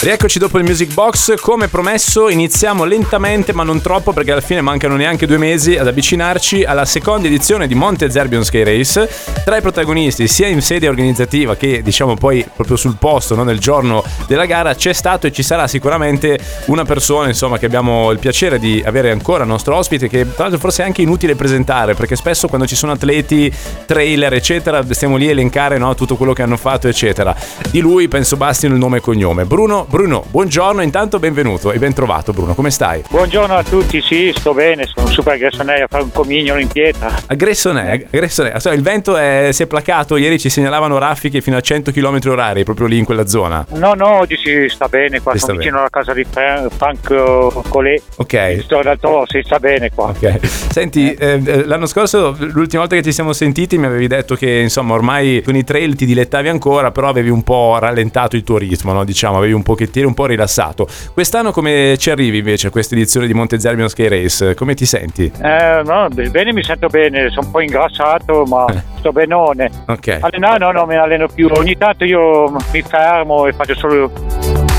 Rieccoci dopo il Music Box, come promesso iniziamo lentamente ma non troppo perché alla fine mancano neanche due mesi ad avvicinarci alla seconda edizione di Monte Zerbion Sky Race. Tra i protagonisti sia in sede organizzativa che diciamo poi proprio sul posto no, nel giorno della gara c'è stato e ci sarà sicuramente una persona insomma che abbiamo il piacere di avere ancora nostro ospite che tra l'altro forse è anche inutile presentare perché spesso quando ci sono atleti, trailer eccetera stiamo lì a elencare no, tutto quello che hanno fatto eccetera. Di lui penso bastino il nome e cognome. Bruno Bruno, buongiorno, intanto benvenuto e ben trovato Bruno, come stai? Buongiorno a tutti, sì, sto bene, sono super aggressonei a fare un comignolo in pietra. Aggressonei, aggressonei. il vento è, si è placato, ieri ci segnalavano raffiche fino a 100 km orari proprio lì in quella zona. No, no, oggi si sta bene qua, si sono vicino bene. alla casa di Frank uh, Collet. Ok. Sto dal toro, si sta bene qua. Ok. Senti, eh. Eh, l'anno scorso, l'ultima volta che ci siamo sentiti mi avevi detto che insomma ormai con i trail ti dilettavi ancora, però avevi un po' rallentato il tuo ritmo, no? diciamo, avevi un pochettino pochettino un po' rilassato. Quest'anno come ci arrivi invece a questa edizione di Monte Zerbion Sky Race? Come ti senti? Eh, no, bene mi sento bene, sono un po' ingrassato ma eh. sto benone. Ok. Allenare no, non mi alleno più, ogni tanto io mi fermo e faccio solo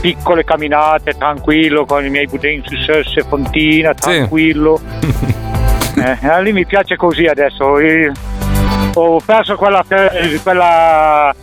piccole camminate, tranquillo, con i miei budini su Sesse, Fontina, tranquillo. Sì. eh, lì mi piace così adesso. Io ho perso quella, quella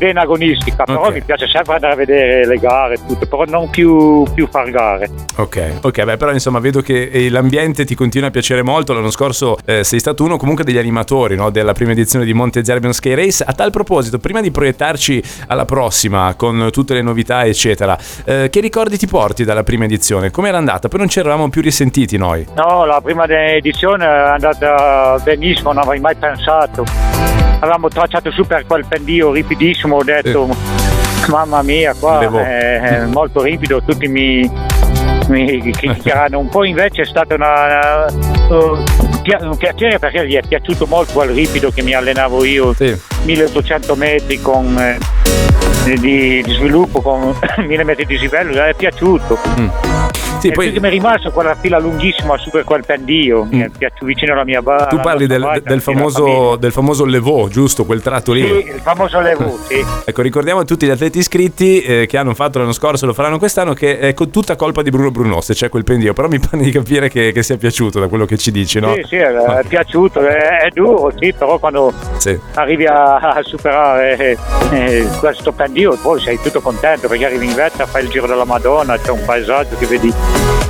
vena agonistica, però okay. mi piace sempre andare a vedere le gare e tutto, però non più, più far gare. Ok, ok, beh, però insomma vedo che eh, l'ambiente ti continua a piacere molto. L'anno scorso eh, sei stato uno comunque degli animatori no, della prima edizione di Monte Zerbion Sky Race. A tal proposito, prima di proiettarci alla prossima con tutte le novità, eccetera, eh, che ricordi ti porti dalla prima edizione? Come era andata? Poi non ci eravamo più risentiti noi. No, la prima edizione è andata benissimo, non avrei mai pensato avevamo tracciato su per quel pendio ripidissimo, ho detto sì. mamma mia qua è molto ripido, tutti mi, mi criticheranno un po' invece è stato una, una, un piacere perché gli è piaciuto molto quel ripido che mi allenavo io, sì. 1800 metri con, eh, di, di, sviluppo con 1000 metri di dislivello, gli è piaciuto. Mm. Sì, e poi... mi è rimasto quella fila lunghissima su per quel pendio, mm. più vicino alla mia barra. Tu parli del, barca, del, famoso, del famoso Levaux, giusto? Quel tratto lì? Sì, il famoso Levaux, sì. ecco, ricordiamo a tutti gli atleti iscritti eh, che hanno fatto l'anno scorso e lo faranno quest'anno che è con tutta colpa di Bruno Bruno se c'è quel pendio, però mi pare di capire che, che sia piaciuto da quello che ci dici, no? Sì, sì, è, è piaciuto, è, è, duro, sì, però quando sì. arrivi a, a superare eh, eh, questo pendio poi sei tutto contento perché arrivi in vetta, fai il giro della Madonna, c'è un paesaggio che vedi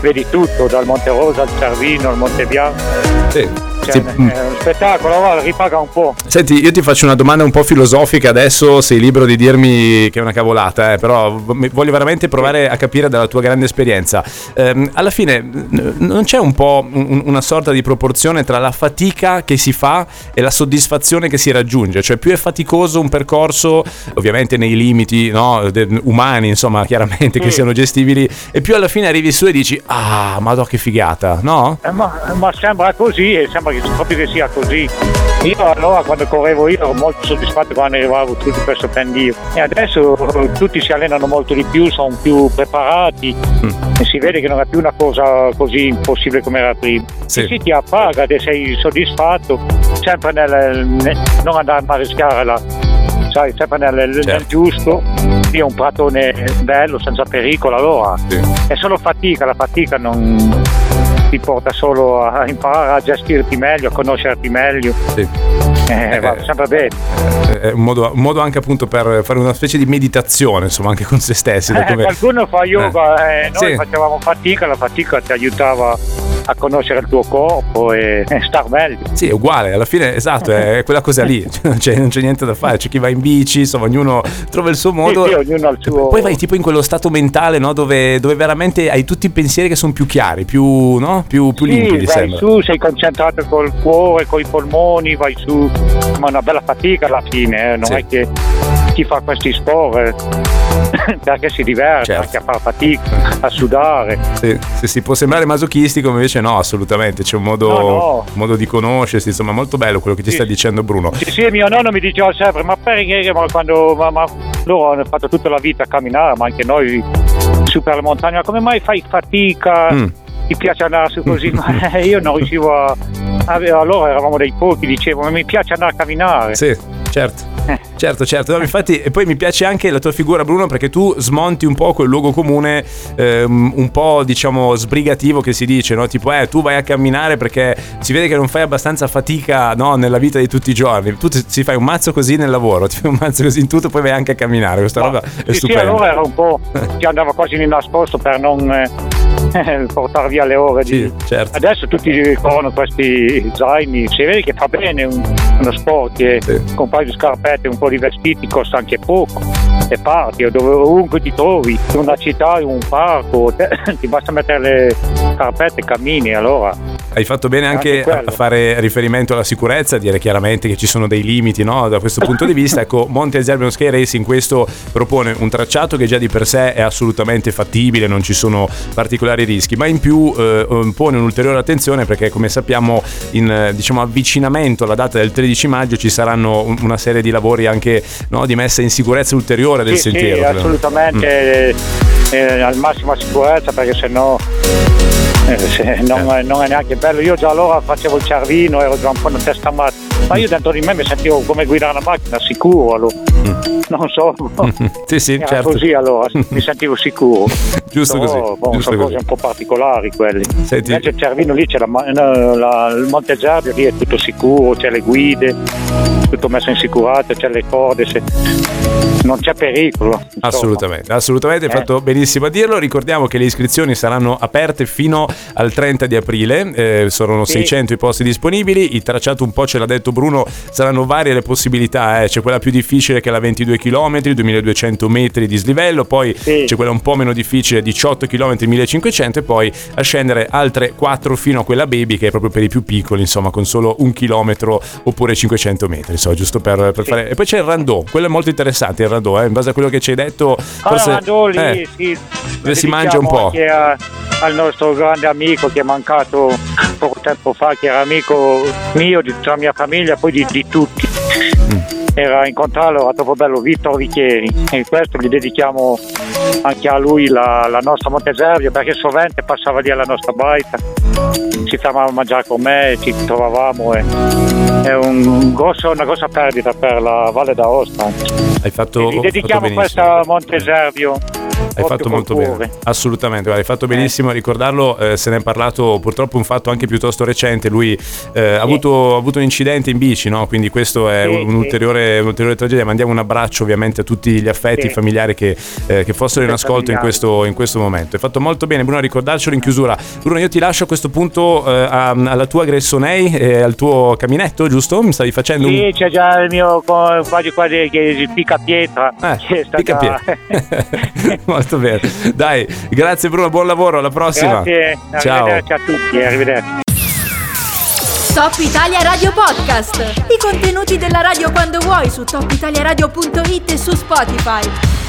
vedi tutto, dal Monte Rosa al Cervino al Monte Bianco. Sì. Cioè, sì. È uno spettacolo, va, ripaga un po'. Senti, io ti faccio una domanda un po' filosofica adesso, sei libero di dirmi che è una cavolata, eh, però voglio veramente provare a capire dalla tua grande esperienza. Eh, alla fine non c'è un po' un, una sorta di proporzione tra la fatica che si fa e la soddisfazione che si raggiunge? Cioè più è faticoso un percorso, ovviamente nei limiti no, umani, insomma, chiaramente, mm. che siano gestibili, e più alla fine arrivi su e dici, ah, madò che figata, no? Eh, ma, ma sembra così, sembra che proprio che sia così. Io allora quando correvo io ero molto soddisfatto quando arrivavo tutti per pendio e adesso tutti si allenano molto di più, sono più preparati mm. e si vede che non è più una cosa così impossibile come era prima. Sì. Si ti appaga e sei soddisfatto, sempre nel, nel non andare a rischiare la, sai, sempre nel, certo. nel giusto, io un pratone bello, senza pericolo, allora sì. è solo fatica, la fatica non ti porta solo a imparare a gestirti meglio, a conoscerti meglio. Sì. Eh, va eh, sempre bene. Eh, è un modo, un modo, anche appunto per fare una specie di meditazione, insomma, anche con se stessi. Eh, come... Qualcuno fa yoga, eh. noi sì. facevamo fatica, la fatica ti aiutava a conoscere il tuo corpo e, e star meglio. Sì, è uguale, alla fine esatto, è quella cosa lì, cioè, non, c'è, non, c'è, niente da fare, c'è chi va in bici, insomma, ognuno trova il suo modo. Sì, sì, ognuno ha il suo... Poi vai tipo in quello stato mentale, no? dove, dove, veramente hai tutti i pensieri che sono più chiari, più, no? più, più sì, limpidi. Vai sembra. su, sei concentrato col cuore, con i polmoni, vai su, ma una bella fatica alla fine, eh? non sì. è che chi fa questi sport eh, perché si diverte, certo. perché fa fatica a sudare. Sì, sì, sì, può sembrare masochistico, ma invece no, assolutamente. C'è un modo, no, no. Un modo di conoscersi, insomma, molto bello quello che ti sì. sta dicendo Bruno. Sì, sì, mio nonno mi diceva sempre, ma perché ma quando ma, ma, loro hanno fatto tutta la vita a camminare, ma anche noi su per la montagna, come mai fai fatica? Mm ti piace andare su così, ma io non riuscivo a, allora eravamo dei pochi, dicevo, ma mi piace andare a camminare. Sì, certo. Certo, certo. No, infatti, e poi mi piace anche la tua figura, Bruno, perché tu smonti un po' quel luogo comune, ehm, un po' diciamo sbrigativo che si dice, no? Tipo, eh, tu vai a camminare perché si vede che non fai abbastanza fatica no? nella vita di tutti i giorni. Tu ti, ti, fai un mazzo così nel lavoro, ti fai un mazzo così in tutto, poi vai anche a camminare. Questa Ma, roba è sì, stupenda. Sì, allora era un po'. ci andava quasi di nascosto per non. Eh portare via le ore di... sì, certo. adesso tutti corrono questi zaini si vede che fa bene un, uno sport che sì. con un paio di scarpette e un po' di vestiti costa anche poco e parti dove, ovunque ti trovi in una città in un parco ti basta mettere le scarpette e cammini allora hai fatto bene anche, anche a fare riferimento alla sicurezza, a dire chiaramente che ci sono dei limiti no? da questo punto di vista. Ecco, Monte Zerbion Sky Racing questo propone un tracciato che già di per sé è assolutamente fattibile, non ci sono particolari rischi, ma in più eh, pone un'ulteriore attenzione perché come sappiamo in diciamo, avvicinamento alla data del 13 maggio ci saranno una serie di lavori anche no, di messa in sicurezza ulteriore del sì, sentiero. Sì, assolutamente, mm. Eh, al massima sicurezza perché se no eh, non, eh. non, è neanche bello. Io già allora facevo il cervino, ero già un po' una testa matta, ma io dentro di me mi sentivo come guidare una macchina sicuro. Allora. Mm. Non so, sì, sì, era certo. così allora, mi sentivo sicuro. Giusto so, così. Boh, giusto sono cose un po' particolari quelli. Senti. Invece il cervino lì c'è la, la, il Monte Zerbio, lì è tutto sicuro, c'è le guide, tutto messo in sicurezza, c'è le corde, se... non c'è pericolo. Insomma. Assolutamente, assolutamente, hai Eh. fatto benissimo a dirlo. Ricordiamo che le iscrizioni saranno aperte fino al 30 di aprile, eh, sono Sì. 600 i posti disponibili, il tracciato un po' ce l'ha detto Bruno, saranno varie le possibilità, eh. c'è quella più difficile che è la 22 km, 2200 metri di slivello, poi Sì. c'è quella un po' meno difficile, 18 km, 1500 e poi a scendere altre 4 fino a quella baby che è proprio per i più piccoli, insomma con solo un chilometro oppure 500 metri, so, giusto per, per Sì. fare... E poi c'è il randò, quello è molto interessante il randò, eh, in base a quello che ci hai detto... Forse, Allora, lì, eh, sì, dove si mangia un po'. Anche a- al nostro grande amico che è mancato poco tempo fa, che era amico mio, di tutta la mia famiglia, poi di, di tutti. Mm. Era incontrarlo, era troppo bello, Vittor Vichieri. E questo gli dedichiamo anche a lui la, la nostra Monteservio, perché sovente passava lì alla nostra baita, si fermava a mangiare con me, ci trovavamo e è un grosso- una grossa perdita per la Valle d'Aosta. hai fatto, Gli fatto dedichiamo benissimo. questa a Monteservio. Hai fatto molto bene, assolutamente, guarda, hai fatto benissimo a ricordarlo, eh, se ne è parlato purtroppo un fatto anche piuttosto recente, lui eh, ha, avuto, ha avuto un incidente in bici, no? quindi questo è un- un'ulteriore, un'ulteriore tragedia, mandiamo un abbraccio ovviamente a tutti gli affetti familiari che, eh, che fossero in ascolto in questo, in questo momento. Hai fatto molto bene Bruno a ricordarcelo in chiusura. Bruno io ti lascio a questo punto eh, alla tua Gressonei, e al tuo caminetto, giusto? Mi stavi facendo un... Sì, c'è già il mio quasi quasi che il pica pietra. Eh, già- piede. Molto bene. Dai, grazie Bruno, buon lavoro, alla prossima. Grazie, Ciao. a tutti, arrivederci. Top Italia Radio Podcast. I contenuti della radio quando vuoi su topitaliaradio.it e su Spotify.